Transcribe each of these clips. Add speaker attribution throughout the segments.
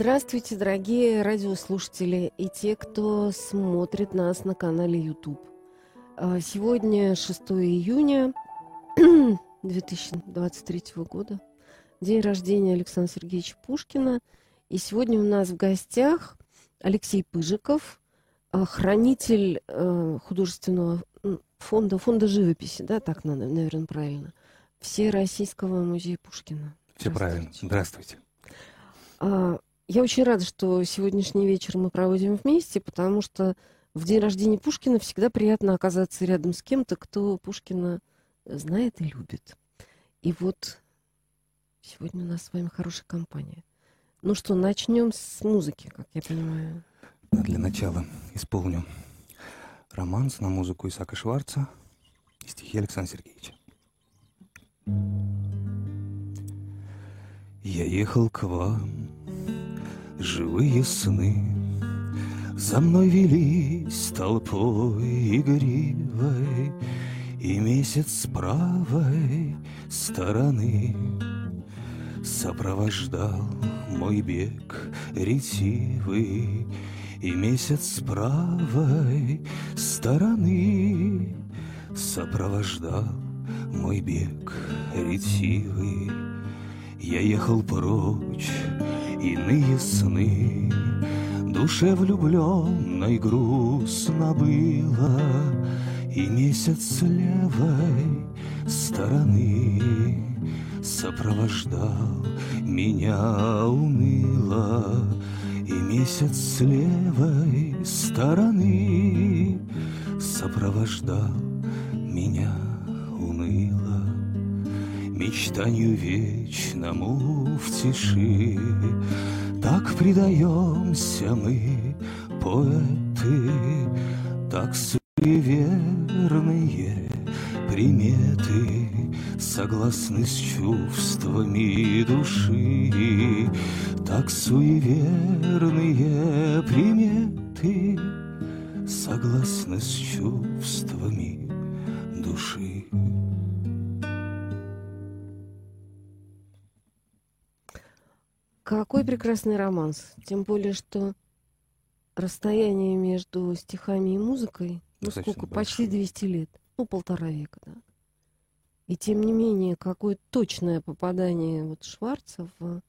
Speaker 1: Здравствуйте, дорогие радиослушатели и те, кто смотрит нас на канале YouTube. А, сегодня 6 июня 2023 года, день рождения Александра Сергеевича Пушкина. И сегодня у нас в гостях Алексей Пыжиков, а, хранитель э, художественного фонда, фонда живописи, да, так надо, наверное, правильно, Всероссийского музея Пушкина.
Speaker 2: Все правильно. Здравствуйте.
Speaker 1: А, я очень рада, что сегодняшний вечер мы проводим вместе, потому что в день рождения Пушкина всегда приятно оказаться рядом с кем-то, кто Пушкина знает и любит. И вот сегодня у нас с вами хорошая компания. Ну что, начнем с музыки, как я понимаю.
Speaker 2: Для начала исполню романс на музыку Исака Шварца и стихи Александра Сергеевича. Я ехал к вам, живые сны. За мной велись толпой игривой И месяц с правой стороны. Сопровождал мой бег ретивый И месяц с правой стороны. Сопровождал мой бег ретивый. Я ехал прочь, иные сны. Душе влюбленной грустно было И месяц с левой стороны Сопровождал меня уныло И месяц с левой стороны Сопровождал меня. уныло Мечтанию вечному в тиши Так предаемся мы, поэты Так суеверные приметы Согласны с чувствами души Так суеверные приметы Согласны с чувствами души.
Speaker 1: Какой прекрасный романс. Тем более, что расстояние между стихами и музыкой, ну
Speaker 2: Достаточно
Speaker 1: сколько,
Speaker 2: большое.
Speaker 1: почти 200 лет, ну полтора века, да. И тем не менее, какое точное попадание вот Шварца в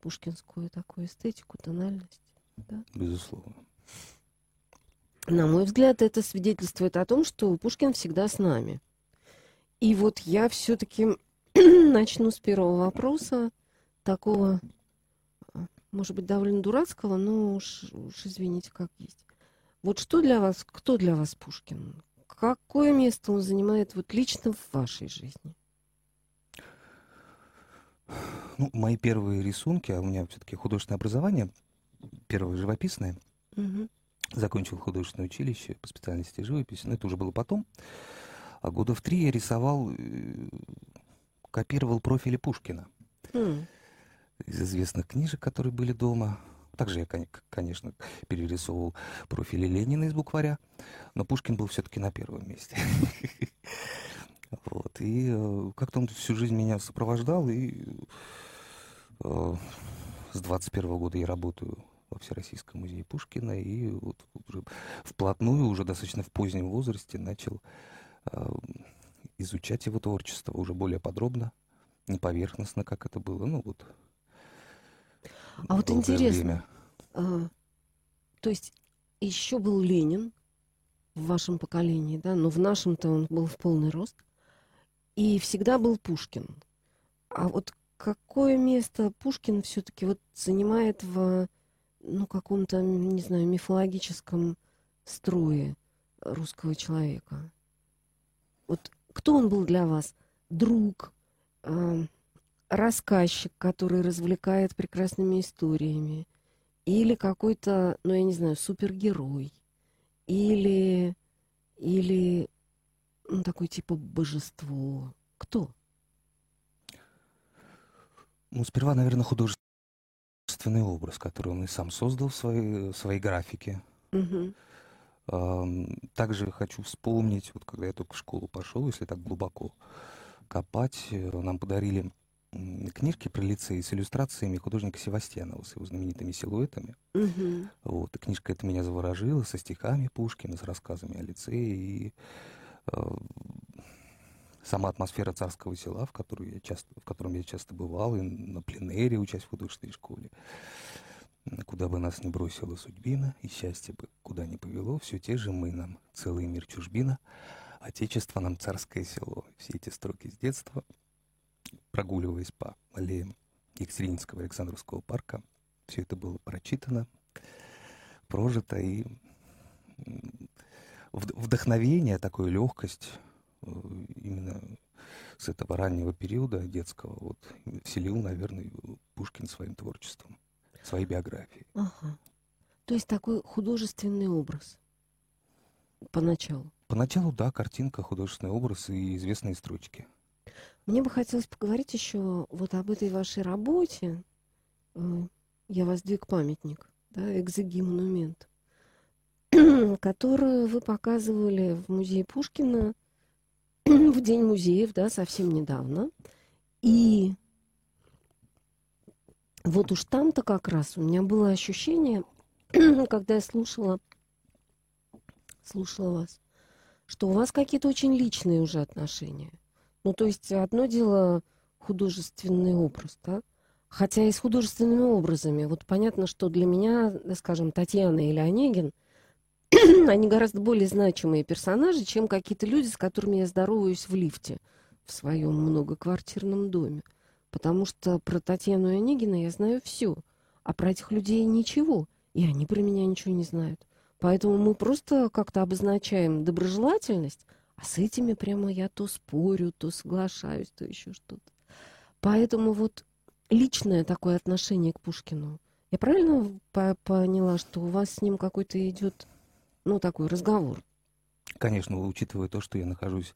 Speaker 1: пушкинскую такую эстетику, тональность. Да?
Speaker 2: Безусловно.
Speaker 1: На мой взгляд, это свидетельствует о том, что Пушкин всегда с нами. И вот я все-таки начну с первого вопроса, такого, может быть, довольно дурацкого, но уж, уж извините, как есть. Вот что для вас, кто для вас Пушкин? Какое место он занимает вот лично в вашей жизни?
Speaker 2: Ну, мои первые рисунки, а у меня все-таки художественное образование, первое живописное,
Speaker 1: Мгм.
Speaker 2: закончил художественное училище по специальности живопись, но это уже было потом. А года в три я рисовал, э, копировал профили Пушкина
Speaker 1: Хм.
Speaker 2: Из известных книжек, которые были дома. Также я, кон- конечно, перерисовывал профили Ленина из букваря, но Пушкин был все-таки на первом месте. Вот. И э, как-то он всю жизнь меня сопровождал, и э, с 21 года я работаю во Всероссийском музее Пушкина, и вот уже вплотную, уже достаточно в позднем возрасте начал э, изучать его творчество уже более подробно, не поверхностно, как это было, ну вот.
Speaker 1: А вот интересно,
Speaker 2: время.
Speaker 1: А, то есть еще был Ленин в вашем поколении, да, но в нашем-то он был в полный рост. И всегда был Пушкин. А вот какое место Пушкин все-таки вот занимает в, ну, каком-то, не знаю, мифологическом строе русского человека? Вот кто он был для вас? Друг, а, рассказчик, который развлекает прекрасными историями, или какой-то, ну я не знаю, супергерой, или, или ну, такой типа божество. Кто?
Speaker 2: Ну, сперва, наверное, художественный образ, который он и сам создал в своей, в своей графике. Ам, Также хочу вспомнить, вот когда я только в школу пошел, если так глубоко копать, э, нам подарили книжки про лицей с иллюстрациями художника Севастьянова с его знаменитыми силуэтами.
Speaker 1: Мгм.
Speaker 2: Вот, и книжка эта меня заворожила со стихами Пушкина, с рассказами о лицее и э, сама атмосфера царского села, в, которую я часто, в котором я часто бывал, и на пленэре, учась в художественной школе. Куда бы нас ни бросила судьбина, и счастье бы куда ни повело, все те же мы нам, целый мир чужбина, отечество нам царское село. Все эти строки с детства, прогуливаясь по аллеям Екатерининского Александровского парка, все это было прочитано, прожито, и вдохновение, такую легкость э, именно с этого раннего периода детского вот вселил, наверное, Пушкин своим творчеством, своей биографией.
Speaker 1: Ага. То есть такой художественный образ поначалу.
Speaker 2: Поначалу, да, картинка, художественный образ и известные строчки.
Speaker 1: Мне бы хотелось поговорить еще вот об этой вашей работе. Э, Я воздвиг памятник, да, экзоги-монумент, которую вы показывали в музее Пушкина в День музеев, да, совсем недавно. И вот уж там-то как раз у меня было ощущение, когда я слушала, слушала вас, что у вас какие-то очень личные уже отношения. Ну, то есть одно дело художественный образ, да? Хотя и с художественными образами. Вот понятно, что для меня, скажем, Татьяна или Онегин, они гораздо более значимые персонажи, чем какие-то люди, с которыми я здороваюсь в лифте в своем многоквартирном доме. Потому что про Татьяну и Онегина я знаю все, а про этих людей ничего, и они про меня ничего не знают. Поэтому мы просто как-то обозначаем доброжелательность, а с этими прямо я то спорю, то соглашаюсь, то еще что-то. Поэтому вот личное такое отношение к Пушкину. Я правильно по- поняла, что у вас с ним какой-то идет, ну, такой разговор?
Speaker 2: Конечно, учитывая то, что я нахожусь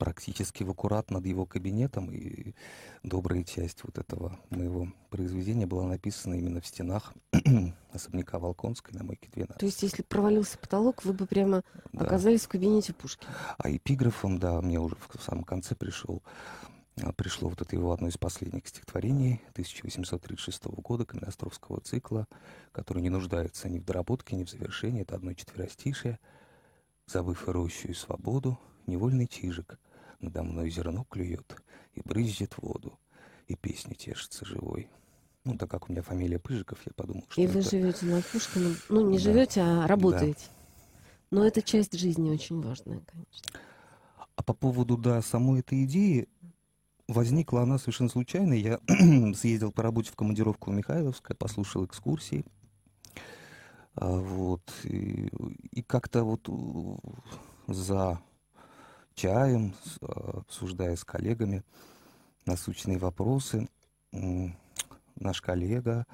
Speaker 2: практически в аккурат над его кабинетом, и добрая часть вот этого моего произведения была написана именно в стенах особняка Волконской на Мойке 12.
Speaker 1: То есть, если провалился потолок, вы бы прямо
Speaker 2: Да.
Speaker 1: оказались в кабинете Пушкина.
Speaker 2: А эпиграфом, да, мне уже в самом конце пришел, а, пришло вот это его одно из последних стихотворений 1836 года Каменноостровского цикла, который не нуждается ни в доработке, ни в завершении. Это одно четверостишее. Забыв и рощу, и свободу, невольный чижик надо мной зерно клюет и брызжет воду, и песню тешится живой. Ну, так как у меня фамилия Пыжиков, я подумал, что
Speaker 1: И вы
Speaker 2: это...
Speaker 1: живете над Пушкиным. Ну, не
Speaker 2: Да.
Speaker 1: живете, а работаете. Но это часть жизни очень важная, конечно.
Speaker 2: А по поводу, да, самой этой идеи, возникла она совершенно случайно. Я съездил по работе в командировку в Михайловское, послушал экскурсии. А, Вот. И, и как-то вот у- за чаем, а, обсуждая с коллегами насущные вопросы, наш коллега,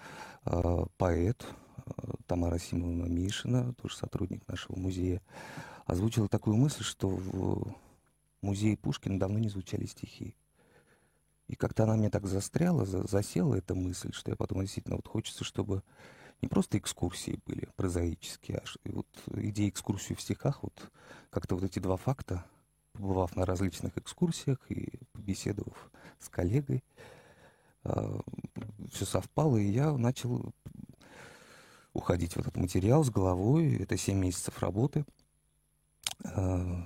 Speaker 2: а, поэт а, Тамара Симовна Мишина, тоже сотрудник нашего музея, озвучила такую мысль, что в музее Пушкина давно не звучали стихи. И как-то она мне так застряла, за- засела эта мысль, что я подумал, действительно, вот хочется, чтобы не просто экскурсии были прозаические, а вот идея экскурсии в стихах, вот как-то вот эти два факта, побывав на различных экскурсиях и побеседовав с коллегой, все совпало, и я начал уходить в этот материал с головой. Это 7 месяцев работы. А,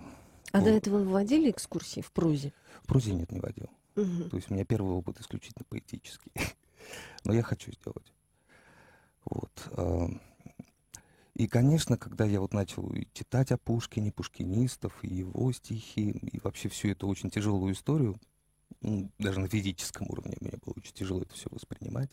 Speaker 1: А до
Speaker 2: Вот.
Speaker 1: этого вы водили экскурсии в прозе?
Speaker 2: В прозе нет, не водил.
Speaker 1: Мгм.
Speaker 2: То есть у меня первый опыт исключительно поэтический. Но я хочу сделать. Вот. А, И, конечно, когда я вот начал читать о Пушкине, пушкинистов, и его стихи, и вообще всю эту очень тяжелую историю, даже на физическом уровне мне было очень тяжело это все воспринимать.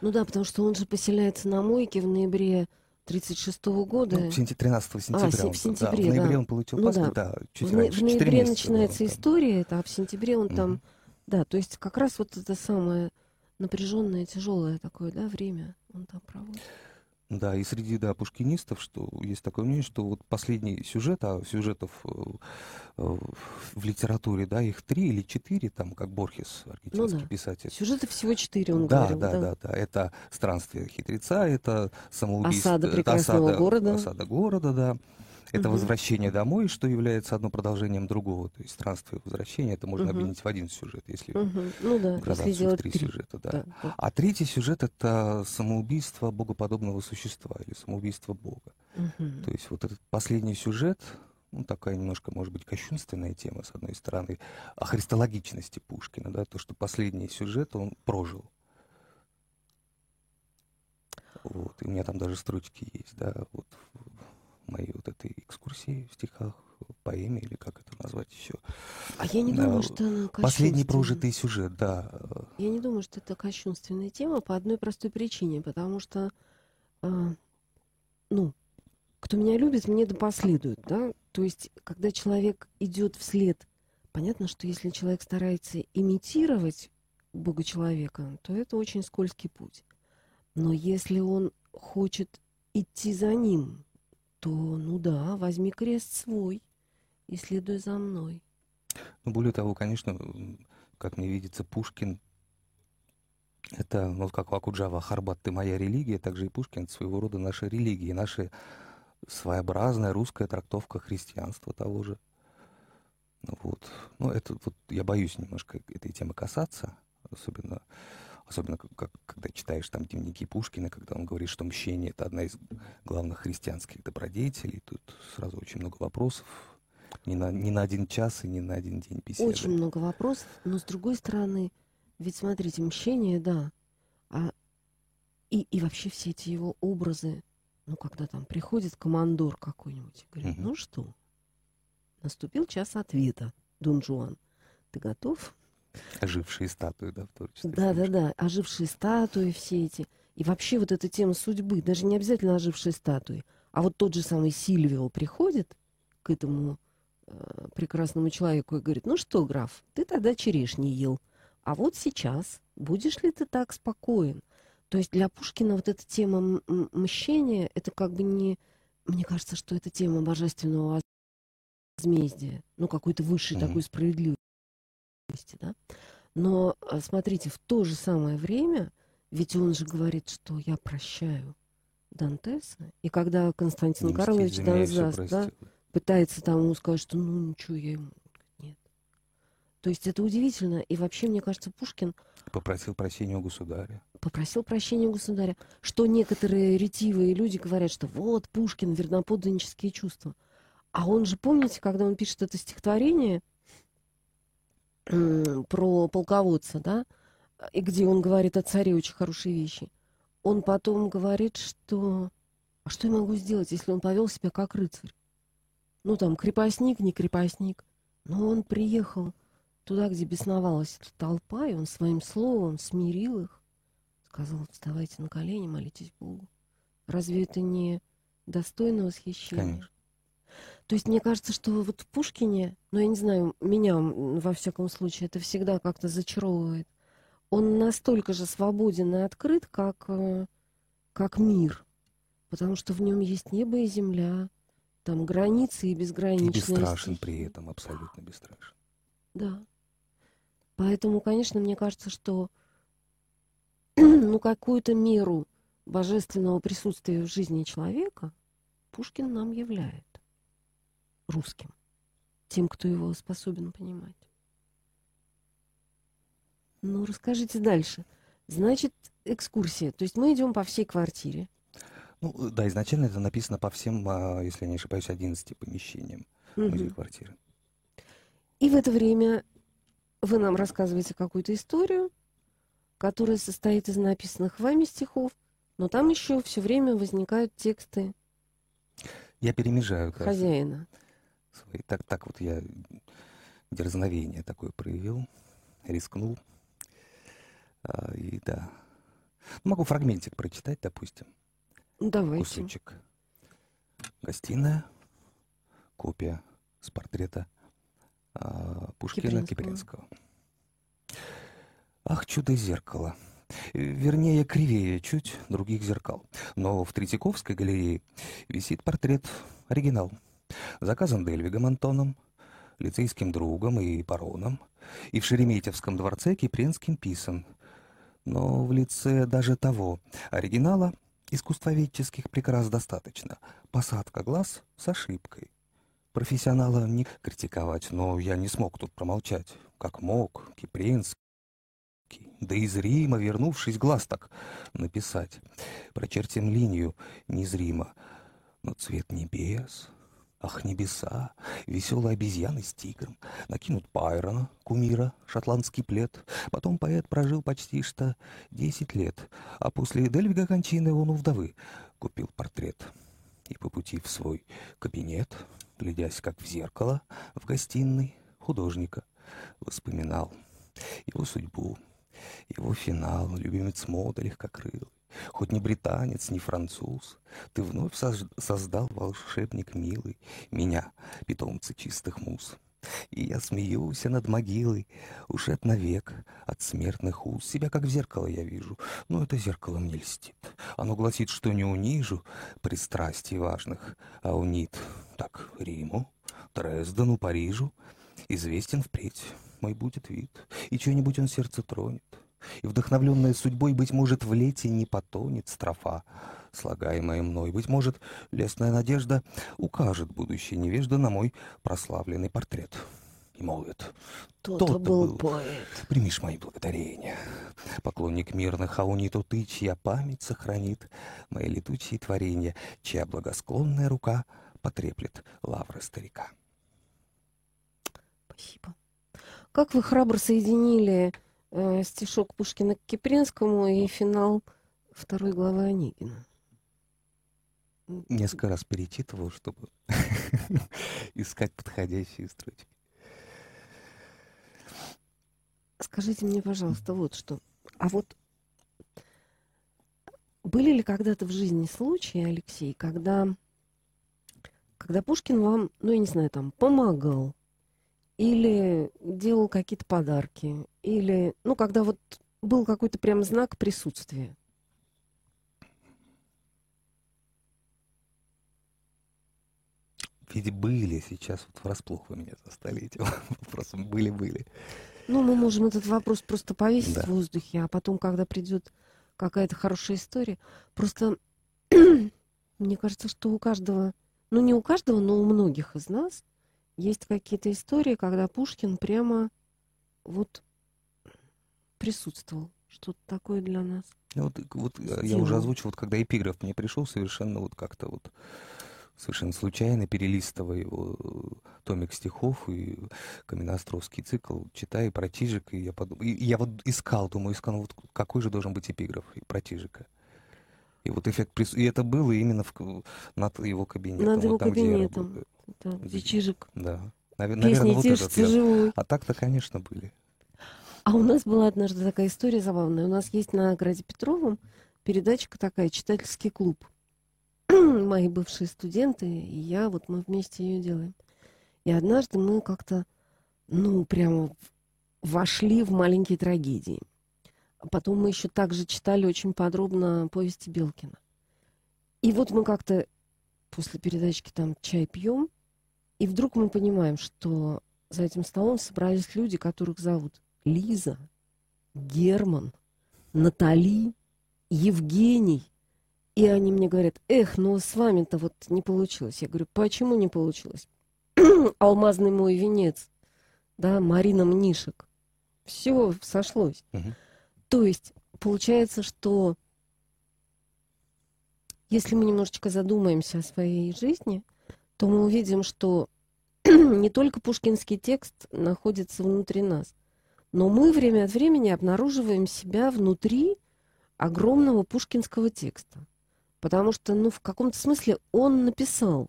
Speaker 1: Ну да, потому что он же поселяется на мойке в ноябре 36 года.
Speaker 2: Ну, в сентя- 13 сентября.
Speaker 1: се-
Speaker 2: он-
Speaker 1: в сентябре,
Speaker 2: да, в ноябре
Speaker 1: да.
Speaker 2: он получил
Speaker 1: Ну
Speaker 2: паспорт,
Speaker 1: да.
Speaker 2: да, чуть
Speaker 1: в,
Speaker 2: раньше,
Speaker 1: в ноябре начинается
Speaker 2: да.
Speaker 1: история, это, а в сентябре он там...
Speaker 2: Мгм.
Speaker 1: Да, то есть как раз вот это самое напряженное, тяжелое такое, да, время он там проводит.
Speaker 2: Да, и среди, да, пушкинистов, что есть такое мнение, что вот последний сюжет, а сюжетов э, э, в литературе, да, их три или четыре, там, как Борхес, аргентинский
Speaker 1: Ну да.
Speaker 2: писатель.
Speaker 1: Сюжета всего четыре, он
Speaker 2: да,
Speaker 1: говорил,
Speaker 2: да,
Speaker 1: да.
Speaker 2: да, да, Это странствие хитреца, это самоубийство.
Speaker 1: Осада прекрасного
Speaker 2: осада-
Speaker 1: города.
Speaker 2: Осада города, да. Это
Speaker 1: Мгм.
Speaker 2: возвращение домой, что является одно продолжением другого. То есть странствие и возвращение, это можно
Speaker 1: Мгм.
Speaker 2: объединить в один сюжет, если
Speaker 1: Мгм. Ну да,
Speaker 2: градацию
Speaker 1: если
Speaker 2: в три
Speaker 1: три.
Speaker 2: сюжета, да.
Speaker 1: Да, да.
Speaker 2: А третий сюжет это самоубийство богоподобного существа или самоубийство Бога.
Speaker 1: Мгм.
Speaker 2: То есть вот этот последний сюжет, ну такая немножко, может быть, кощунственная тема, с одной стороны, о христологичности Пушкина, да, то, что последний сюжет он прожил. Вот, и у меня там даже строчки есть, да, вот моей вот этой экскурсии в стихах, поэме, или как это назвать еще.
Speaker 1: А я не
Speaker 2: Да,
Speaker 1: думаю, что она
Speaker 2: Последний прожитый сюжет, да. э,
Speaker 1: Я не думаю, что это кощунственная тема по одной простой причине, потому что, а, ну, кто меня любит, мне да последует, да. То есть, когда человек идет вслед, понятно, что если человек старается имитировать Бога человека, то это очень скользкий путь. Но если он хочет идти за ним, то, ну да, возьми крест свой и следуй за мной.
Speaker 2: Ну, более того, конечно, как мне видится, Пушкин это, ну, как у Акуджава, Харбат, ты моя религия, также и Пушкин это своего рода наша религия, наша своеобразная русская трактовка христианства того же. Вот. Ну, это вот я боюсь немножко этой темы касаться, особенно, особенно как, когда читаешь там дневники Пушкина, когда он говорит, что мщение это одна из главных христианских добродетелей. Тут сразу очень много вопросов. Не на, не на один час и не на один день беседы.
Speaker 1: Очень много вопросов, но с другой стороны, ведь смотрите, мщение, да, а и, и вообще все эти его образы, ну, когда там приходит командор какой-нибудь и говорит,
Speaker 2: Мгм.
Speaker 1: ну что, наступил час ответа, Дон Жуан, ты готов?
Speaker 2: Ожившие статуи, да, в творчестве.
Speaker 1: Да, да,
Speaker 2: Пушкина.
Speaker 1: да, ожившие статуи все эти. И вообще вот эта тема судьбы, даже не обязательно ожившие статуи, а вот тот же самый Сильвио приходит к этому э, прекрасному человеку и говорит, ну что, граф, ты тогда черешни ел, а вот сейчас будешь ли ты так спокоен? То есть для Пушкина вот эта тема мщения, это как бы не... Мне кажется, что это тема божественного возмездия, ну какой-то высшей
Speaker 2: Мгм.
Speaker 1: такой справедливости, да? Но а, смотрите, в то же самое время, ведь он же говорит, что я прощаю Дантеса, и когда Константин Карлович Донзас да, пытается там ему сказать, что ну ничего, я ему... Нет. То есть это удивительно. И вообще, мне кажется, Пушкин
Speaker 2: Попросил прощения у государя.
Speaker 1: попросил прощения у государя, что некоторые ретивые люди говорят, что вот Пушкин, верноподданнические чувства. А он же, помните, когда он пишет это стихотворение про полководца, да, и где он говорит о царе очень хорошие вещи, он потом говорит, что а что я могу сделать, если он повел себя как рыцарь? Ну, там, крепостник, не крепостник. Но он приехал туда, где бесновалась эта толпа, и он своим словом смирил их. Сказал, вставайте на колени, молитесь Богу. Разве это не достойно восхищения?
Speaker 2: Конечно.
Speaker 1: То есть мне кажется, что вот в Пушкине, ну я не знаю, меня во всяком случае это всегда как-то зачаровывает. Он настолько же свободен и открыт, как, э, как мир. Потому что в нем есть небо и земля, там границы и
Speaker 2: И
Speaker 1: безграничные
Speaker 2: бесстрашен при этом, абсолютно бесстрашен.
Speaker 1: Да. Поэтому, конечно, мне кажется, что ну, какую-то меру божественного присутствия в жизни человека Пушкин нам являет русским, тем, кто его способен понимать. Ну, расскажите дальше. Значит, экскурсия. То есть мы идем по всей квартире.
Speaker 2: Ну, да, изначально это написано по всем, а, если я не ошибаюсь, 11 помещениям музея
Speaker 1: Мгм.
Speaker 2: квартиры.
Speaker 1: И в это время вы нам рассказываете какую-то историю, которая состоит из написанных вами стихов, но там еще все время возникают тексты
Speaker 2: Я перемежаю
Speaker 1: хозяина.
Speaker 2: Свои. Так, так вот я дерзновение такое проявил, рискнул. А, и да. Ну, Могу фрагментик прочитать, допустим.
Speaker 1: Давайте.
Speaker 2: Кусочек. Гостиная. Копия с портрета а, Пушкина
Speaker 1: Кипринского.
Speaker 2: Кипринского. Ах, чудо зеркало. Вернее, кривее чуть других зеркал. Но в Третьяковской галерее висит портрет оригинал. Заказан Дельвигом Антоном, лицейским другом и бароном. И в Шереметьевском дворце Кипринским писан. Но в лице даже того оригинала Искусствоведческих прикрас достаточно. Посадка глаз с ошибкой. Профессионала не критиковать, но я не смог тут промолчать. Как мог, Кипринский. Да из Рима, вернувшись, глаз так написать. Прочертим линию незримо. Но цвет небес, ах, небеса, веселые обезьяны с тигром. Накинут Пайрона, кумира, шотландский плед. Потом поэт прожил почти что десять лет, а после Дельвига кончины он у вдовы купил портрет. И по пути в свой кабинет, глядясь как в зеркало в гостиной художника, воспоминал его судьбу, его финал, любимец мода легкокрылый. Хоть не британец, не француз, Ты вновь создал, волшебник милый, Меня, питомца чистых муз. И я смеюсь над могилой, уж это навек, от смертных уз. Себя как в зеркало я вижу, но это зеркало мне льстит. Оно гласит, что не унижу пристрастий важных, а унит так Риму, Дрездену, Парижу. Известен впредь мой будет вид, и что-нибудь он сердце тронет. И вдохновленная судьбой, быть может, в лете не потонет строфа, слагаемая мной. Быть может, лесная надежда укажет будущий невежда на мой прославленный портрет. И молвит,
Speaker 1: тот -то был, был поэт.
Speaker 2: Примишь мои благодарения. Поклонник мирных ауниту ты, чья память сохранит мои летучие творения, чья благосклонная рука потреплет лавры старика.
Speaker 1: Спасибо. Как вы храбро соединили э, стишок Пушкина к Кипринскому и финал второй главы Онегина.
Speaker 2: Несколько раз перечитывал, чтобы искать подходящие строчки.
Speaker 1: Скажите мне, пожалуйста, вот что. А вот были ли когда-то в жизни случаи, Алексей, когда, когда Пушкин вам, ну, я не знаю, там, помогал, или делал какие-то подарки, или, ну, когда вот был какой-то прям знак присутствия.
Speaker 2: Ведь были сейчас, вот врасплох вы меня застали этим вопросом, были-были.
Speaker 1: Ну, мы можем этот вопрос просто повесить да. в воздухе, а потом, когда придет какая-то хорошая история, просто мне кажется, что у каждого, ну не у каждого, но у многих из нас есть какие-то истории, когда Пушкин прямо вот присутствовал. Что-то такое для нас.
Speaker 2: Ну, вот, вот я уже озвучил, вот когда эпиграф мне пришел, совершенно вот как-то вот совершенно случайно, перелистывая его э, томик стихов и Каменноостровский цикл, читая про Чижика, и я подумал, и я вот искал, думаю, искал, ну, вот какой же должен быть эпиграф про Чижика. И вот эффект прис... И это было именно в... над его кабинетом.
Speaker 1: Над его
Speaker 2: вот там,
Speaker 1: кабинетом. Где да, где Чижик.
Speaker 2: Да. Навер... Наверное, вот этот
Speaker 1: живой.
Speaker 2: А так-то, конечно, были.
Speaker 1: А у нас была однажды такая история забавная. У нас есть на Граде Петровом передачка такая «Читательский клуб». Мои бывшие студенты и я, вот мы вместе ее делаем. И однажды мы как-то, ну, прямо вошли в маленькие трагедии. Потом мы еще также читали очень подробно повести Белкина. И вот мы как-то после передачки там чай пьем, и вдруг мы понимаем, что за этим столом собрались люди, которых зовут Лиза, Герман, Натали, Евгений. И они мне говорят, эх, ну с вами-то вот не получилось. Я говорю, почему не получилось? Алмазный мой венец, да, Марина Мнишек. Все сошлось. Угу. То есть получается, что если мы немножечко задумаемся о своей жизни, то мы увидим, что не только пушкинский текст находится внутри нас, но мы время от времени обнаруживаем себя внутри огромного пушкинского текста. Потому что, ну, в каком-то смысле он написал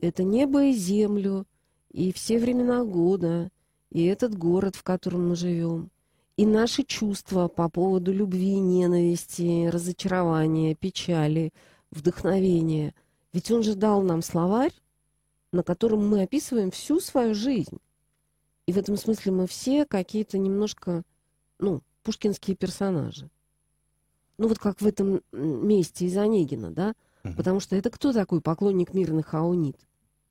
Speaker 1: это небо и землю, и все времена года, и этот город, в котором мы живем, и наши чувства по поводу любви, ненависти, разочарования, печали, вдохновения. Ведь он же дал нам словарь, на котором мы описываем всю свою жизнь. И в этом смысле мы все какие-то немножко, ну, пушкинские персонажи. Ну, вот как в этом месте из Онегина, да? Угу. Потому что это кто такой поклонник мирных аунит?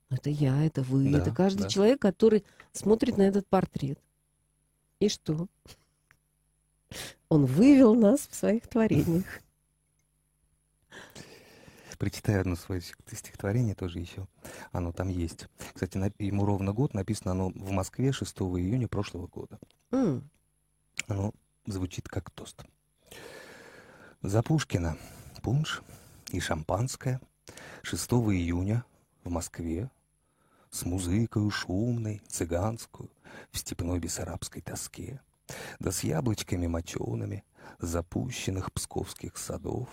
Speaker 1: Это я, это вы, да, это каждый да. человек, который смотрит на этот портрет. И что? Он вывел нас в своих творениях.
Speaker 2: прочитаю одно свое стихотворение тоже еще. Оно там есть. Кстати, ему ровно год. Написано оно в Москве 6 июня прошлого года.
Speaker 1: Mm.
Speaker 2: Оно звучит как тост. За Пушкина пунш и шампанское 6 июня в Москве с музыкою шумной, цыганскую, в степной бессарабской тоске, да с яблочками мочеными, запущенных псковских садов,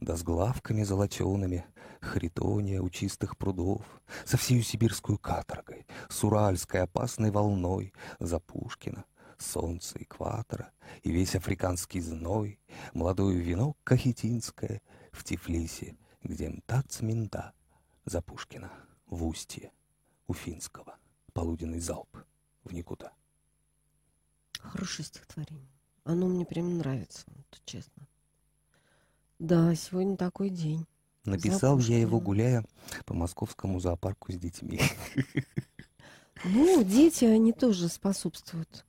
Speaker 2: да с главками золочеными, Харитония у чистых прудов, со всею сибирскую каторгой, с уральской опасной волной, за Пушкина, солнце экватора и весь африканский зной, молодое вино кахетинское в Тифлисе, где мтац-минта, за Пушкина, в устье, у финского, полуденный залп в никуда.
Speaker 1: Хорошее стихотворение. Оно мне прям нравится, честно. Да, сегодня такой день.
Speaker 2: Написал я его, гуляя по московскому зоопарку с детьми.
Speaker 1: Ну, дети, они тоже способствуют.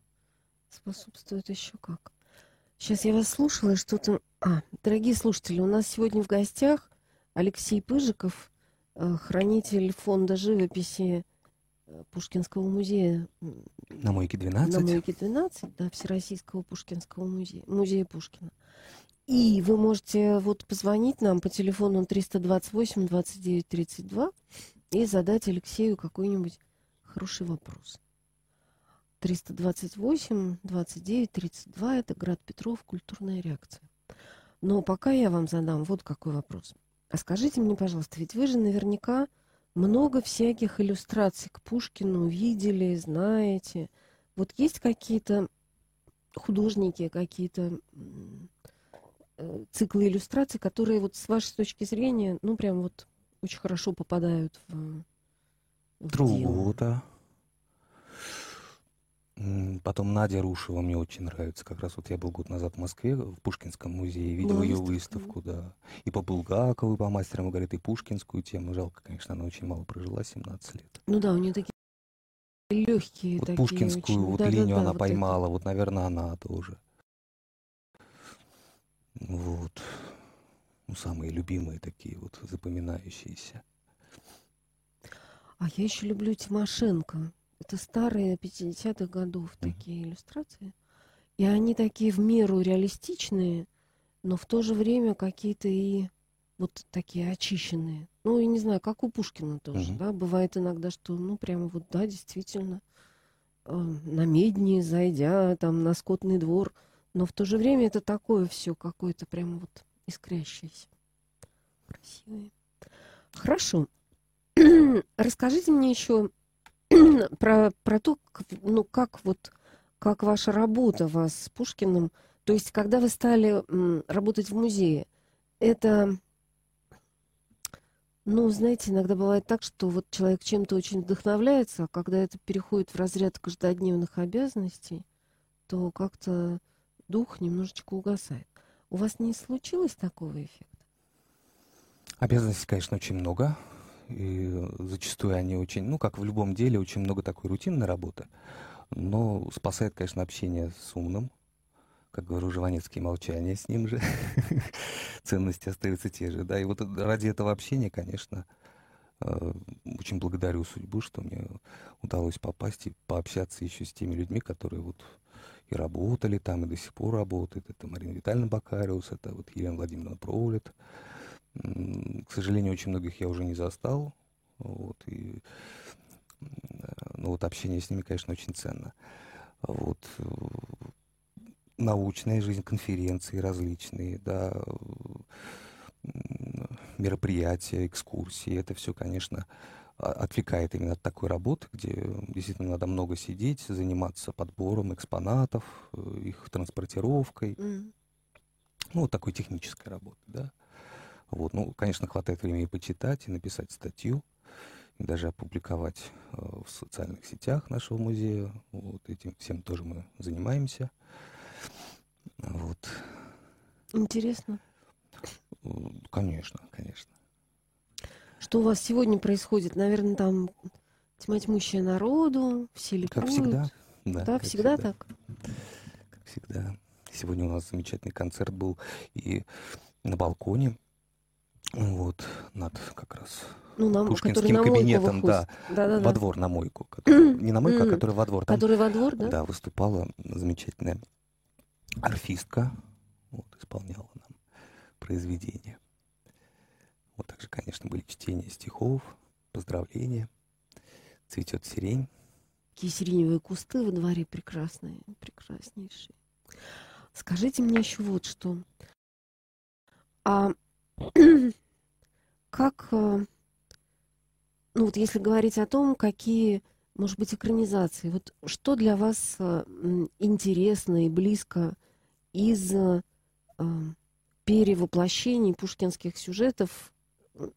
Speaker 1: Способствуют еще как. Сейчас я вас слушала, и что-то... А, дорогие слушатели, у нас сегодня в гостях Алексей Пыжиков, э, хранитель фонда живописи Пушкинского музея.
Speaker 2: На Мойке 12?
Speaker 1: На Мойке 12, да, Всероссийского Пушкинского музея, музея Пушкина. И вы можете вот позвонить нам по телефону 328 29 32 и задать Алексею какой-нибудь хороший вопрос. 328 29 32 это Град Петров, культурная реакция. Но пока я вам задам вот какой вопрос. А скажите мне, пожалуйста, ведь вы же наверняка много всяких иллюстраций к Пушкину видели, знаете. Вот есть какие-то художники, какие-то э, циклы иллюстраций, которые вот с вашей точки зрения, ну, прям вот очень хорошо попадают в,
Speaker 2: в Другута. Потом Надя Рушева мне очень нравится. Как раз вот я был год назад в Москве, в Пушкинском музее, видел ее выставку, да. И по Булгакову, и по мастерам говорит, и пушкинскую тему. Жалко, конечно, она очень мало прожила, 17 лет.
Speaker 1: Ну да, у нее такие легкие
Speaker 2: Вот
Speaker 1: такие
Speaker 2: пушкинскую
Speaker 1: очень...
Speaker 2: вот
Speaker 1: да,
Speaker 2: линию
Speaker 1: да, да,
Speaker 2: она
Speaker 1: вот
Speaker 2: поймала,
Speaker 1: эти.
Speaker 2: вот, наверное, она тоже. Вот. Ну, самые любимые такие вот, запоминающиеся.
Speaker 1: А я еще люблю Тимошенко. Это старые 50-х годов такие иллюстрации. И они такие в меру реалистичные, но в то же время какие-то и вот такие очищенные. Ну, я не знаю, как у Пушкина тоже,
Speaker 2: Мгм.
Speaker 1: да, бывает иногда, что, ну, прямо вот, да, действительно, э, на медни, зайдя там на скотный двор, но в то же время это такое все какое-то прямо вот искрящееся. Красивое. Хорошо. Расскажите мне еще про, про то, ну, как вот, как ваша работа вас с Пушкиным, то есть, когда вы стали работать в музее, это, ну, знаете, иногда бывает так, что вот человек чем-то очень вдохновляется, а когда это переходит в разряд каждодневных обязанностей, то как-то дух немножечко угасает. У вас не случилось такого эффекта?
Speaker 2: Обязанностей, конечно, очень много. И зачастую они очень, ну, как в любом деле, очень много такой рутинной работы. Но спасает, конечно, общение с умным. Как говорю, Жванецкий молчание с ним же. Ценности остаются те же. Да, и вот ради этого общения, конечно, э, очень благодарю судьбу, что мне удалось попасть и пообщаться еще с теми людьми, которые вот и работали там, и до сих пор работают. Это Марина Витальевна Бакариус, это вот Елена Владимировна Проулет. К сожалению, очень многих я уже не застал. Вот, и, м, ну, вот общение с ними, конечно, очень ценно. Вот, э, научная жизнь, конференции различные, да, мероприятия, экскурсии, это все, конечно, отвлекает именно от такой работы, где действительно надо много сидеть, заниматься подбором экспонатов, э, их транспортировкой,
Speaker 1: М.
Speaker 2: ну, вот такой технической работы, да. Вот, ну, конечно, хватает времени почитать, и написать статью, и даже опубликовать э, в социальных сетях нашего музея. Вот этим всем тоже мы занимаемся. Вот.
Speaker 1: Интересно.
Speaker 2: Э, Конечно, конечно.
Speaker 1: Что у вас сегодня происходит? Наверное, там тьма тьмущая народу, все ликуют.
Speaker 2: Как всегда. Да,
Speaker 1: Да,
Speaker 2: как
Speaker 1: всегда, так.
Speaker 2: Как всегда. Сегодня у нас замечательный концерт был и на балконе. Вот, над как раз
Speaker 1: Ну, на,
Speaker 2: Пушкинским
Speaker 1: на
Speaker 2: кабинетом,
Speaker 1: выходит.
Speaker 2: да,
Speaker 1: Да-да-да.
Speaker 2: во двор на мойку. который- не на мойку, а
Speaker 1: Мгм.
Speaker 2: который во двор. Там,
Speaker 1: Который во двор, да?
Speaker 2: да, выступала замечательная арфистка, вот, исполняла нам произведения. Вот также, конечно, были чтения стихов, поздравления. Цветет сирень.
Speaker 1: Такие сиреневые кусты во дворе прекрасные, прекраснейшие. Скажите мне еще вот что. А как, э, ну вот если говорить о том, какие, может быть, экранизации, вот что для вас э, интересно и близко из э, перевоплощений пушкинских сюжетов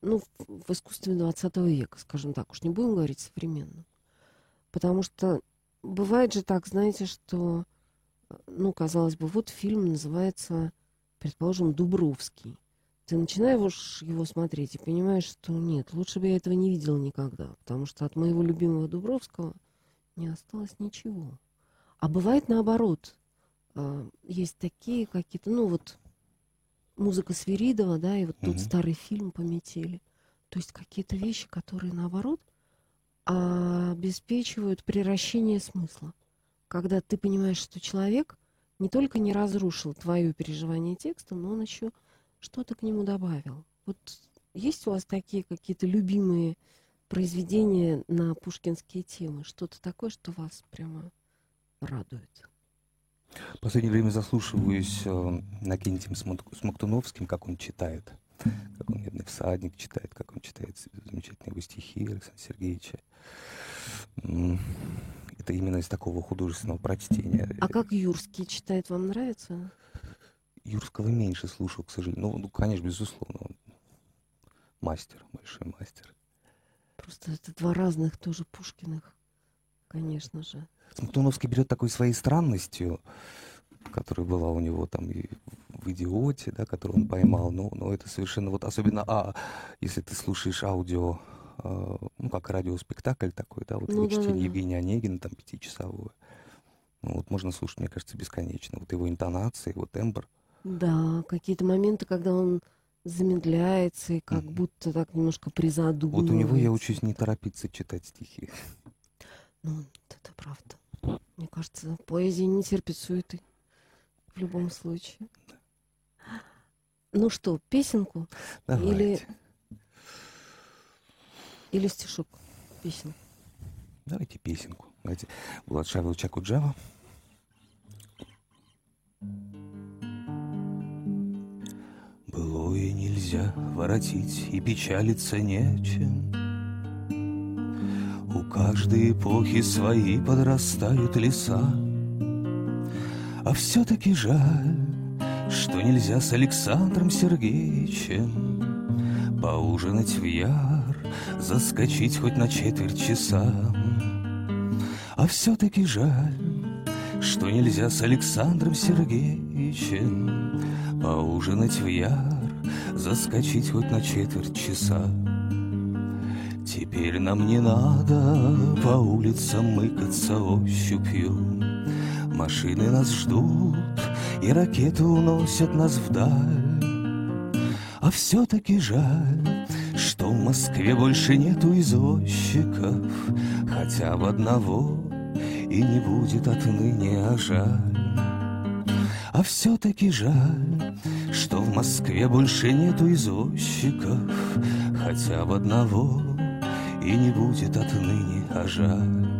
Speaker 1: ну, в искусстве 20 века, скажем так, уж не будем говорить современно. Потому что бывает же так, знаете, что, ну, казалось бы, вот фильм называется, предположим, «Дубровский». Ты начинаешь его смотреть и понимаешь, что нет, лучше бы я этого не видела никогда, потому что от моего любимого Дубровского не осталось ничего. А бывает наоборот. А, Есть такие какие-то, ну вот, музыка Свиридова, да, и вот тут
Speaker 2: Мгм.
Speaker 1: старый фильм по метели. То есть какие-то вещи, которые наоборот а, обеспечивают превращение смысла. Когда ты понимаешь, что человек не только не разрушил твое переживание текстом, но он еще что-то к нему добавил. Вот есть у вас такие какие-то любимые произведения на пушкинские темы? Что-то такое, что вас прямо радует?
Speaker 2: В последнее время заслушиваюсь э, Накинтием Смок- Смоктуновским, как он читает. Как он «Медный всадник» читает, как он читает замечательные его стихи Александра Сергеевича. Это именно из такого художественного прочтения.
Speaker 1: А как Юрский читает, вам нравится?
Speaker 2: Юрского меньше слушал, к сожалению. Ну, ну, конечно, безусловно, он мастер, большой мастер.
Speaker 1: Просто это два разных тоже Пушкиных, конечно же.
Speaker 2: Смоктуновский берет такой своей странностью, которая была у него там и в «Идиоте», да, которую он поймал, но, но это совершенно вот особенно, а, если ты слушаешь аудио, э, ну, как радиоспектакль такой, да, вот
Speaker 1: Ну да-да-да.
Speaker 2: чтение Евгения Онегина, там, пятичасовое, ну, вот можно слушать, мне кажется, бесконечно. Вот его интонации, его тембр.
Speaker 1: Да, какие-то моменты, когда он замедляется и как
Speaker 2: Мгм.
Speaker 1: будто так немножко призадумывается.
Speaker 2: Вот у него я учусь не торопиться читать стихи.
Speaker 1: Ну, это правда. Мне кажется, поэзия не терпит суеты. В любом случае. Ну что, песенку
Speaker 2: Давайте.
Speaker 1: или стишок? Песенку.
Speaker 2: Давайте песенку. Давайте Владшавил Чакуджава. Былое нельзя воротить, и печалиться нечем. У каждой эпохи свои подрастают леса. А все-таки жаль, что нельзя с Александром Сергеевичем Поужинать в яр, заскочить хоть на четверть часа. А все-таки жаль, что нельзя с Александром Сергеевичем Поужинать в яр, заскочить хоть на четверть часа. Теперь нам не надо по улицам мыкаться ощупью. Машины нас ждут, и ракеты уносят нас вдаль. А все-таки жаль, что в Москве больше нету извозчиков, Хотя бы одного и не будет отныне, а жаль. А все-таки жаль, что в Москве больше нету извозчиков, Хотя бы одного и не будет отныне, а жаль.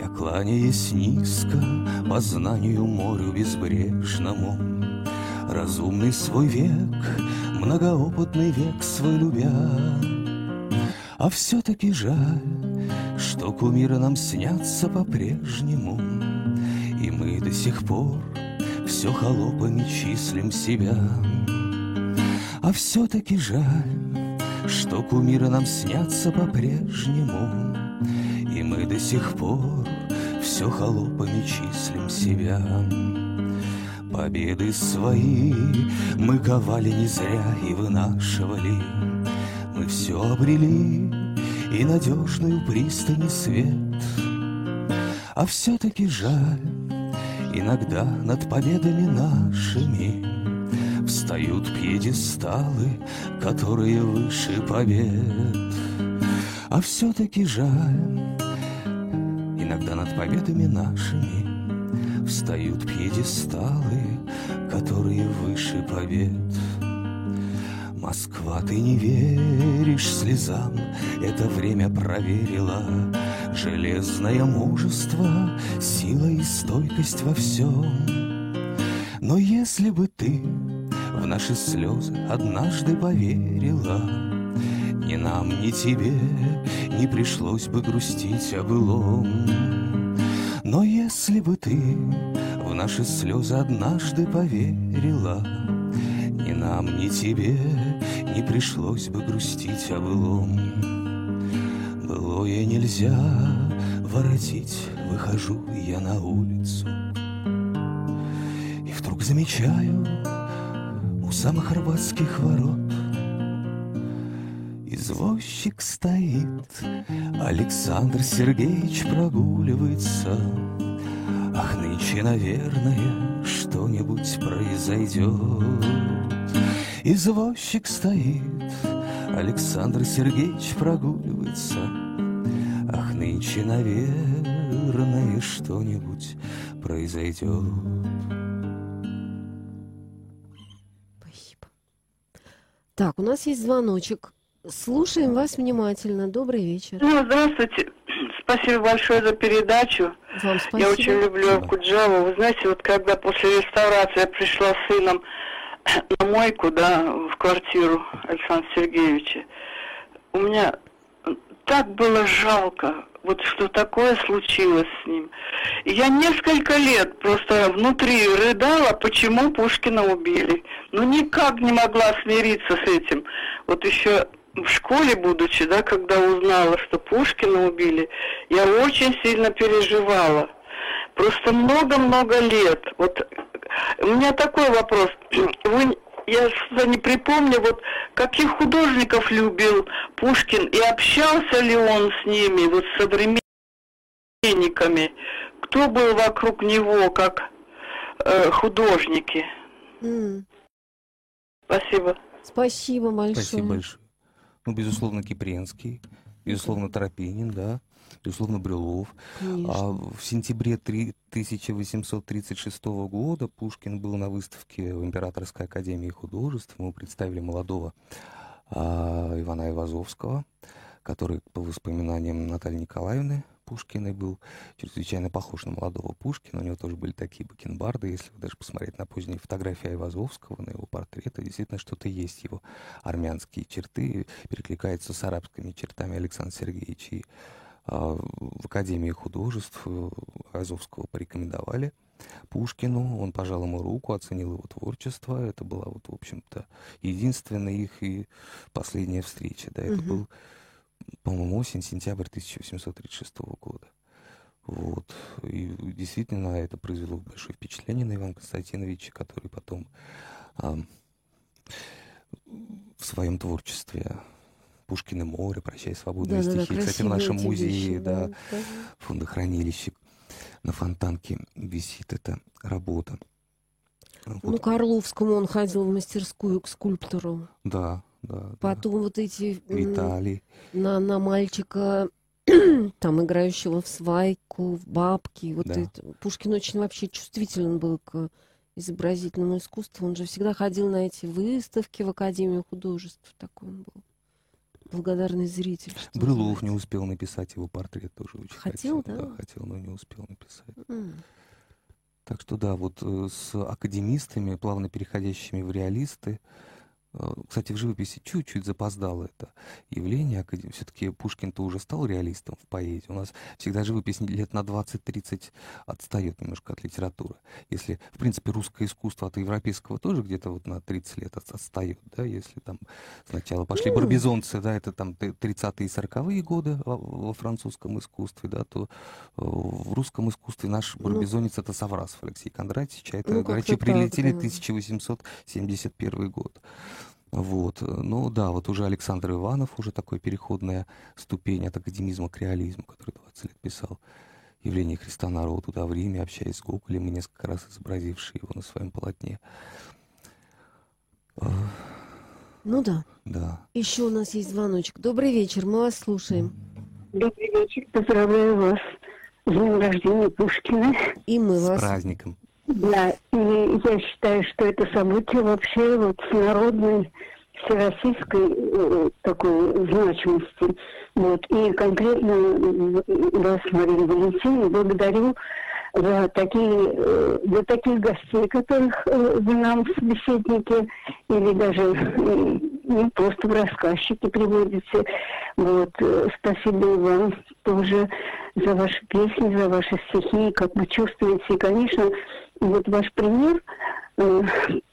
Speaker 2: Я кланяясь низко по знанию морю безбрежному, Разумный свой век, многоопытный век свой любя. А все-таки жаль, что кумиры нам снятся по-прежнему, И мы до сих пор все холопами числим себя. А все-таки жаль, что кумиры нам снятся по-прежнему, И мы до сих пор все холопами числим себя. Победы свои мы ковали не зря и вынашивали. Мы все обрели и надежную пристань и свет. А все-таки жаль, иногда над победами нашими Встают пьедесталы, которые выше побед. А все-таки жаль, иногда над победами нашими Встают пьедесталы, которые выше побед. Москва, ты не веришь слезам, это время проверила. Железное мужество, сила и стойкость во всем. Но если бы ты в наши слезы однажды поверила, Ни нам, ни тебе не пришлось бы грустить о былом. Но если бы ты в наши слезы однажды поверила, Ни нам, ни тебе не пришлось бы грустить о былом. Былое нельзя воротить, выхожу я на улицу. И вдруг замечаю у самых рыбацких ворот Извозчик стоит, Александр Сергеевич прогуливается. Ах, нынче, наверное, что-нибудь произойдет. Извозчик стоит, Александр Сергеевич прогуливается. Нынче, наверное, что-нибудь произойдет.
Speaker 1: Спасибо. Так, у нас есть звоночек. Слушаем вас внимательно. Добрый вечер.
Speaker 3: Ну, здравствуйте. Спасибо большое за передачу.
Speaker 1: Вам спасибо.
Speaker 3: Я очень люблю
Speaker 2: Спасибо.
Speaker 3: Куджаву. Вы знаете, вот когда после реставрации я пришла с сыном на мойку, да, в квартиру Александра Сергеевича, у меня так было жалко, вот что такое случилось с ним. Я несколько лет просто внутри рыдала, почему Пушкина убили. Но никак не могла смириться с этим. Вот еще в школе, будучи, да, когда узнала, что Пушкина убили, я очень сильно переживала. Просто много-много лет. Вот у меня такой вопрос. Вы, я что-то не припомню, вот каких художников любил Пушкин и общался ли он с ними, вот с современниками? Кто был вокруг него как э, художники?
Speaker 1: М,
Speaker 3: Спасибо.
Speaker 1: Спасибо большое.
Speaker 2: Спасибо большое. Ну, безусловно, Кипренский, безусловно, Тропинин, да, безусловно, Брюлов.
Speaker 1: Конечно.
Speaker 2: А в сентябре три- 1836 года Пушкин был на выставке в Императорской академии художеств. Мы представили молодого а, Ивана Ивазовского, который, по воспоминаниям Натальи Николаевны Пушкиной, был чрезвычайно похож на молодого Пушкина. У него тоже были такие бакенбарды. Если вы даже посмотреть на поздние фотографии Айвазовского, на его портреты, действительно что-то есть. Его армянские черты перекликаются с арабскими чертами Александра Сергеевича. И в Академии художеств э, Азовского порекомендовали Пушкину. Он пожал ему руку, оценил его творчество. Это была, вот, в общем-то, единственная их и последняя встреча. Да, это
Speaker 1: Мгм.
Speaker 2: был, по-моему, осень-сентябрь 1836 года. Вот. И действительно это произвело большое впечатление на Ивана Константиновича, который потом ам, в своем творчестве Пушкин и море, прощай, свободные
Speaker 1: Да-да-да,
Speaker 2: стихи. Кстати, в нашем музее,
Speaker 1: вещи,
Speaker 2: да,
Speaker 1: да, да.
Speaker 2: фондохранилище на Фонтанке висит эта работа.
Speaker 1: Ну,
Speaker 2: Вот,
Speaker 1: к Орловскому он ходил в мастерскую к скульптору.
Speaker 2: да, да, да.
Speaker 1: Потом вот эти
Speaker 2: Виталий.
Speaker 1: на, на мальчика, там, играющего в свайку, в бабки. Вот
Speaker 2: Да.
Speaker 1: это. Пушкин очень вообще чувствителен был к изобразительному искусству. Он же всегда ходил на эти выставки в Академию художеств. Такой он был. Благодарный зритель. что
Speaker 2: Брюлов не успел написать его портрет тоже очень
Speaker 1: Хотел,
Speaker 2: хотел.
Speaker 1: да?
Speaker 2: хотел, но не успел написать.
Speaker 1: М.
Speaker 2: Так что да, вот э, с академистами, плавно переходящими в реалисты, э, кстати, в живописи чуть-чуть запоздало это явление. Все-таки Пушкин-то уже стал реалистом в поэзии. У нас всегда живопись лет на 20-30 отстает немножко от литературы. Если, в принципе, русское искусство от европейского тоже где-то вот на 30 лет от- отстает, да, если там сначала пошли
Speaker 1: Ну.
Speaker 2: барбизонцы, да, это там т- 30-е и 40-е годы во, французском искусстве, да, то э, в русском искусстве наш
Speaker 1: Ну.
Speaker 2: барбизонец это Саврасов Алексей Кондратьевич, а это
Speaker 1: Ну, так,
Speaker 2: прилетели
Speaker 1: да.
Speaker 2: 1871 год. Вот. Ну да, вот уже Александр Иванов, уже такой переходная ступень от академизма к реализму, который 20 лет писал «Явление Христа народу» туда в Риме, общаясь с Гоголем, и несколько раз изобразивший его на своем полотне.
Speaker 1: Ну да.
Speaker 2: Да.
Speaker 1: Еще у нас есть звоночек. Добрый вечер, мы вас слушаем.
Speaker 4: Добрый вечер, поздравляю вас с днем рождения Пушкина.
Speaker 1: И мы
Speaker 2: С
Speaker 1: вас.
Speaker 2: праздником.
Speaker 4: Да, и я считаю, что это событие вообще вот народной, всероссийской э, такой значимости. Вот. И конкретно вас, Марина Валентиновна, благодарю за такие, э, за таких гостей, которых э, вы нам в собеседнике или даже э, не просто в рассказчики приводите. Вот. э, Спасибо вам тоже за ваши песни, за ваши стихи, как вы чувствуете. И, конечно, вот ваш пример э,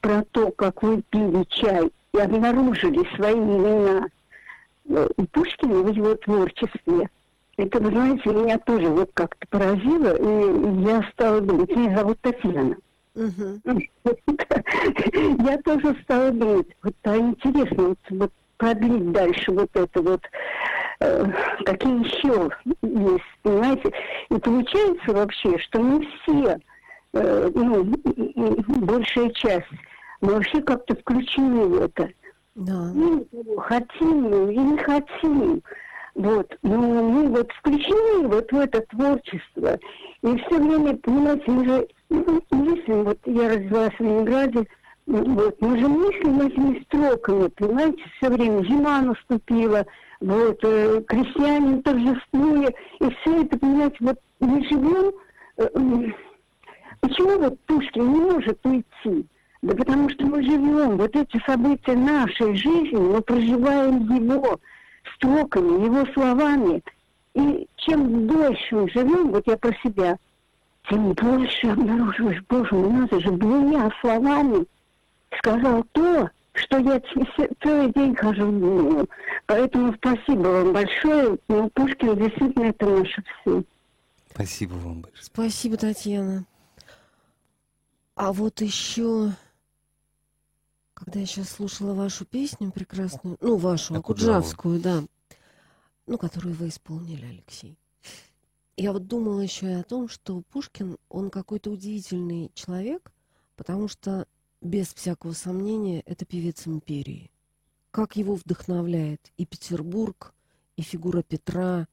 Speaker 4: про то, как вы пили чай и обнаружили свои имена э, у Пушкина в его творчестве. Это, вы знаете, меня тоже вот как-то поразило, и я стала думать, меня зовут Татьяна.
Speaker 1: Мгм.
Speaker 4: Я тоже стала думать, вот а интересно, вот, вот продлить дальше вот это вот, э, какие еще есть, понимаете? И получается вообще, что мы все, э, ну, и- и большая часть, мы вообще как-то включены в это.
Speaker 1: Да.
Speaker 4: Ну, хотим мы или не хотим. Вот. Но мы вот включены вот в это творчество. И все время, понимаете, мы же мыслим, вот я родилась в Ленинграде, вот, мы же мыслим этими строками, понимаете, все время зима наступила, вот, э, крестьяне торжествуя, и все это, понимаете, вот мы живем, э, почему вот Пушкин не может уйти? Да потому что мы живем, вот эти события нашей жизни, мы проживаем его строками, его словами. И чем дольше мы живем, вот я про себя, тем больше обнаруживаешь, боже мой, надо же, двумя словами сказал то, что я целый день хожу думаю. Поэтому спасибо вам большое. Ну, Пушкин действительно это наше все.
Speaker 2: Спасибо вам большое.
Speaker 1: Спасибо, Татьяна. А вот еще, когда я сейчас слушала вашу песню прекрасную, ну, вашу. Акуджавскую, да, ну, которую вы исполнили, Алексей. Я вот думала еще и о том, что Пушкин, он какой-то удивительный человек, потому что, без всякого сомнения, это певец империи. Как его вдохновляет и Петербург, и фигура Петра,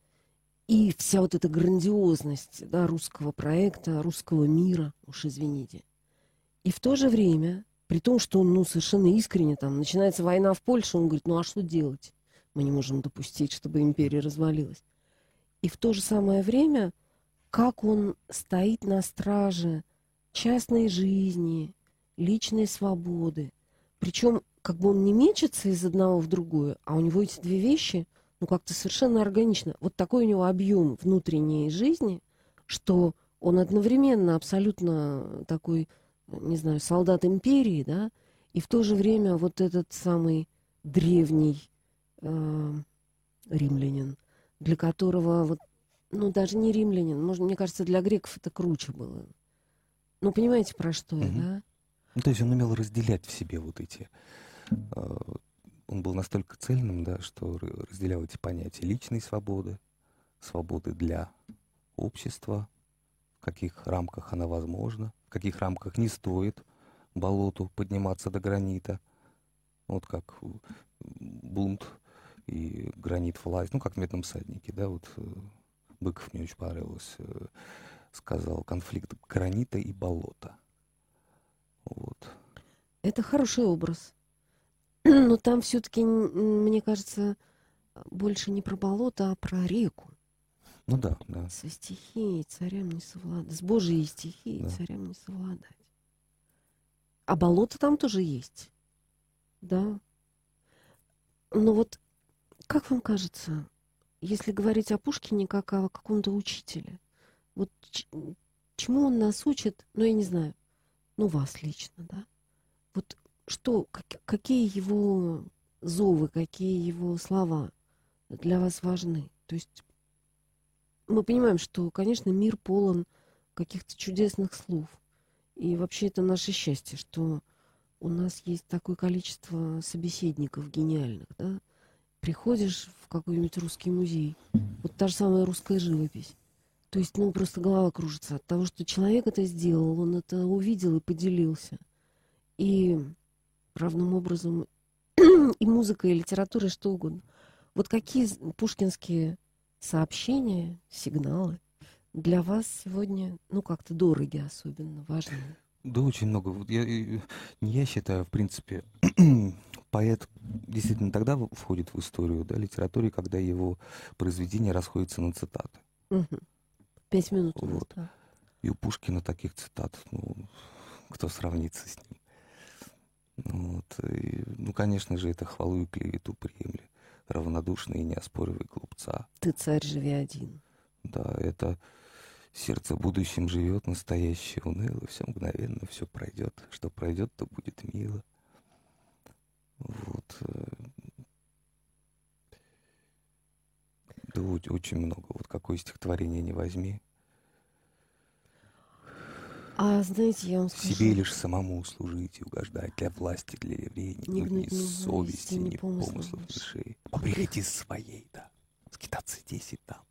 Speaker 1: и вся вот эта грандиозность да, русского проекта, русского мира, уж извините. И в то же время, при том, что он ну, совершенно искренне, там, начинается война в Польше, он говорит, ну а что делать? Мы не можем допустить, чтобы империя развалилась. И в то же самое время, как он стоит на страже частной жизни, личной свободы. Причем, как бы он не мечется из одного в другое, а у него эти две вещи, ну, как-то совершенно органично. Вот такой у него объем внутренней жизни, что он одновременно абсолютно такой, не знаю, солдат империи, да, и в то же время вот этот самый древний э, римлянин, для которого вот, ну, даже не римлянин, может, мне кажется, для греков это круче было. Ну, понимаете, про что я, да?
Speaker 2: Ну, то есть он умел разделять в себе вот эти... э, Он был настолько цельным, да, что разделял эти понятия личной свободы, свободы для общества, в каких рамках она возможна, в каких рамках не стоит болоту подниматься до гранита. Вот как бунт и гранит власть, ну, как в «Медном всаднике», да, вот э, Быков мне очень понравилось, э, сказал, конфликт гранита и болота. Вот.
Speaker 1: Это хороший образ. Но там все-таки, мне кажется, больше не про болото, а про реку.
Speaker 2: Ну да, да.
Speaker 1: Со стихией царям не совладать. С Божьей стихией
Speaker 2: Да.
Speaker 1: царям не совладать. А болото там тоже есть. Да. Но вот как вам кажется, если говорить о Пушкине как о каком-то учителе, вот чему он нас учит, ну, я не знаю, ну, вас лично, да? Вот что, как- какие его зовы, какие его слова для вас важны? То есть мы понимаем, что, конечно, мир полон каких-то чудесных слов. И вообще это наше счастье, что у нас есть такое количество собеседников гениальных, да? Приходишь в какой-нибудь русский музей, вот та же самая русская живопись. То есть, ну, просто голова кружится от того, что человек это сделал, он это увидел и поделился. И равным образом и музыка, и литература, и что угодно. Вот какие пушкинские сообщения, сигналы для вас сегодня, ну, как-то дороги особенно, важные?
Speaker 2: Да, очень много. Вот я, я считаю, в принципе, поэт действительно тогда входит в историю да, литературы, когда его произведения расходятся на цитаты.
Speaker 1: Мгм. Пять минут
Speaker 2: Вот.
Speaker 1: да.
Speaker 2: И у Пушкина таких цитат, ну, кто сравнится с ним. Вот. И, ну, конечно же, это хвалу и клевету приемли. Равнодушный и неоспоривый глупца.
Speaker 1: Ты царь, живи один.
Speaker 2: Да, это сердце будущим живет, настоящее уныло, все мгновенно, все пройдет. Что пройдет, то будет мило. Вот. э, Да, очень много. Вот какое стихотворение не возьми.
Speaker 1: А знаете, я вам скажу...
Speaker 2: Себе лишь самому служить и угождать для власти, для евреев,
Speaker 1: Не
Speaker 2: не ни совести,
Speaker 1: ни
Speaker 2: ни
Speaker 1: помыслов
Speaker 2: помыслов лишей. Побрехать из своей, да. Скитаться здесь и там.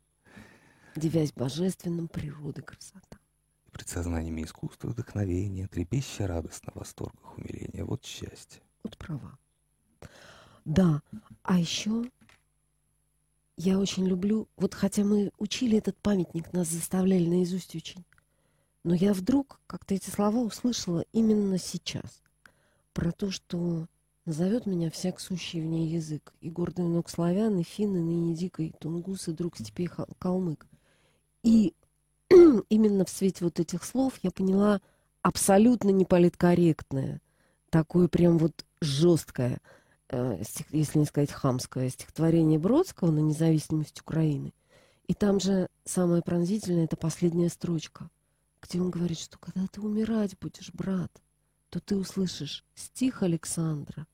Speaker 1: Девясь божественным природы красота.
Speaker 2: Пред сознаниями искусства, вдохновения, трепеща радостно восторгах умиления. Вот счастье.
Speaker 1: Вот права. Да, а еще я очень люблю, вот хотя мы учили этот памятник, нас заставляли наизусть учить, но я вдруг как-то эти слова услышала именно сейчас. Про то, что назовет меня всяк сущий в ней язык, и гордый ног славян, и финн, и ныне дикой, тунгус, и друг степей калмык. И именно в свете вот этих слов я поняла абсолютно неполиткорректное, такое прям вот жесткое, э, если не сказать хамское, стихотворение Бродского на независимость Украины. И там же самое пронзительное — это последняя строчка, где он говорит, что когда ты умирать будешь, брат, то ты услышишь стих Александра,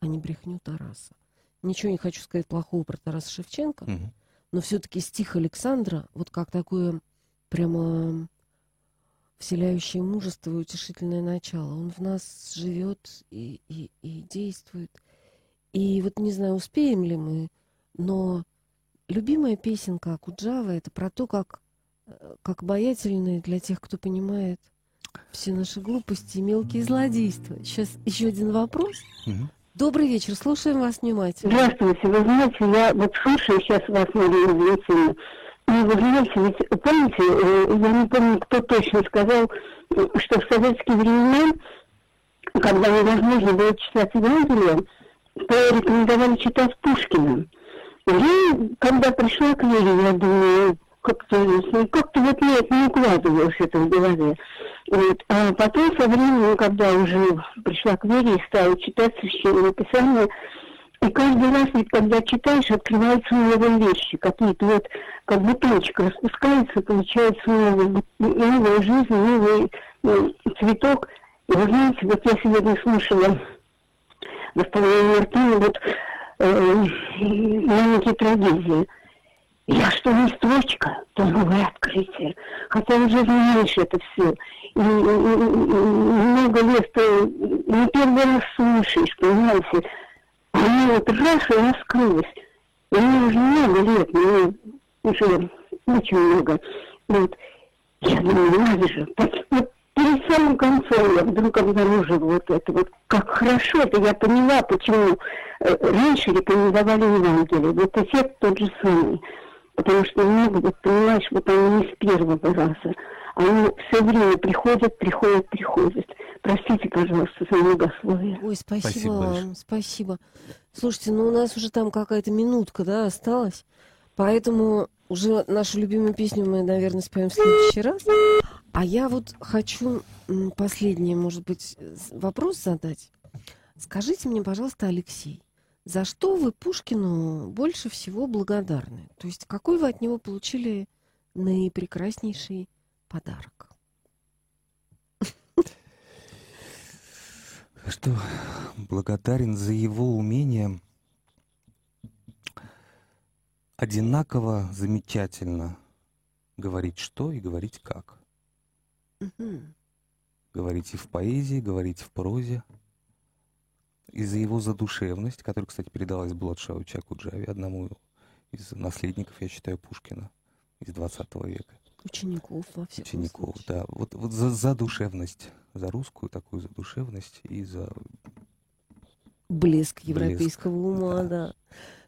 Speaker 1: а не брехню Тараса. Ничего не хочу сказать плохого про Тараса Шевченко,
Speaker 2: Мгм.
Speaker 1: но все-таки стих Александра, вот как такое прямо вселяющее мужество и утешительное начало. Он в нас живет и, и, и действует. И вот не знаю, успеем ли мы, но любимая песенка Акуджава это про то, как, как обаятельны для тех, кто понимает все наши глупости и мелкие злодейства. Сейчас еще один вопрос. Добрый вечер, слушаем вас внимательно.
Speaker 4: Здравствуйте, вы знаете, я вот слушаю сейчас вас, Мария Валентиновна, и вы знаете, ведь помните, э, я не помню, кто точно сказал, э, что в советские времена, когда невозможно было читать Евангелие, то рекомендовали читать Пушкина. Я, когда пришла к вере, я думаю, как-то, ну, как-то вот мне это не укладывалось это в голове. Вот. А потом со временем, когда уже пришла к вере и стала читать священное писание, и каждый раз, ведь, когда читаешь, открываются новые вещи, какие-то вот, как бутончик распускается, получается новый, новая жизнь, новый э, цветок. И вы знаете, вот я сегодня слушала господина Мартына, вот э, маленькие трагедии. Я что не строчка, то новое открытие. Хотя уже знаешь это все. И, и- и- много лет ты не первый раз слушаешь, понимаете. А мне вот раз и раскрылось. И мне уже много лет, мне уже очень много. Вот. Я думаю, надо же, вот перед самым концом я вдруг обнаружила вот это вот, как хорошо это я поняла, почему э, раньше рекомендовали Евангелие. Вот эффект тот же самый. Потому что много, вот понимаешь, вот они не с первого раза. Они все время приходят, приходят, приходят. Простите, пожалуйста, за многословие.
Speaker 1: Ой, спасибо,
Speaker 2: Спасибо
Speaker 1: вам,
Speaker 2: большое.
Speaker 1: спасибо. Слушайте, ну у нас уже там какая-то минутка, да, осталась. Поэтому уже нашу любимую песню мы, наверное, споем в следующий раз. А я вот хочу последний, может быть, вопрос задать. Скажите мне, пожалуйста, Алексей, за что вы Пушкину больше всего благодарны? То есть какой вы от него получили наипрекраснейший подарок?
Speaker 2: Что благодарен за его умение одинаково замечательно говорить что и говорить как.
Speaker 1: Мгм.
Speaker 2: Говорить и в поэзии, говорить в прозе. И за его задушевность, которая, кстати, передалась Бладшау Чакуджаве, одному из наследников, я считаю, Пушкина из 20 века.
Speaker 1: Учеников во всех
Speaker 2: Учеников, да. Вот, вот за задушевность, за русскую такую задушевность и за
Speaker 1: блеск европейского ума, да.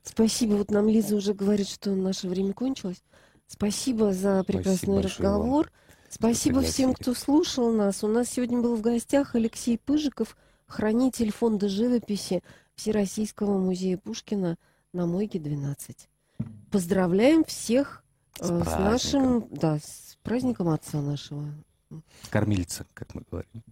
Speaker 1: Спасибо. Вот нам Лиза уже говорит, что наше время кончилось. Спасибо за прекрасный
Speaker 2: вам,
Speaker 1: разговор. Спасибо всем, кто слушал нас. У нас сегодня был в гостях Алексей Пыжиков, хранитель фонда живописи Всероссийского музея Пушкина на Мойке 12. Поздравляем всех
Speaker 2: С
Speaker 1: э, с нашим, да, с праздником отца нашего.
Speaker 2: Кормильца, как мы говорим.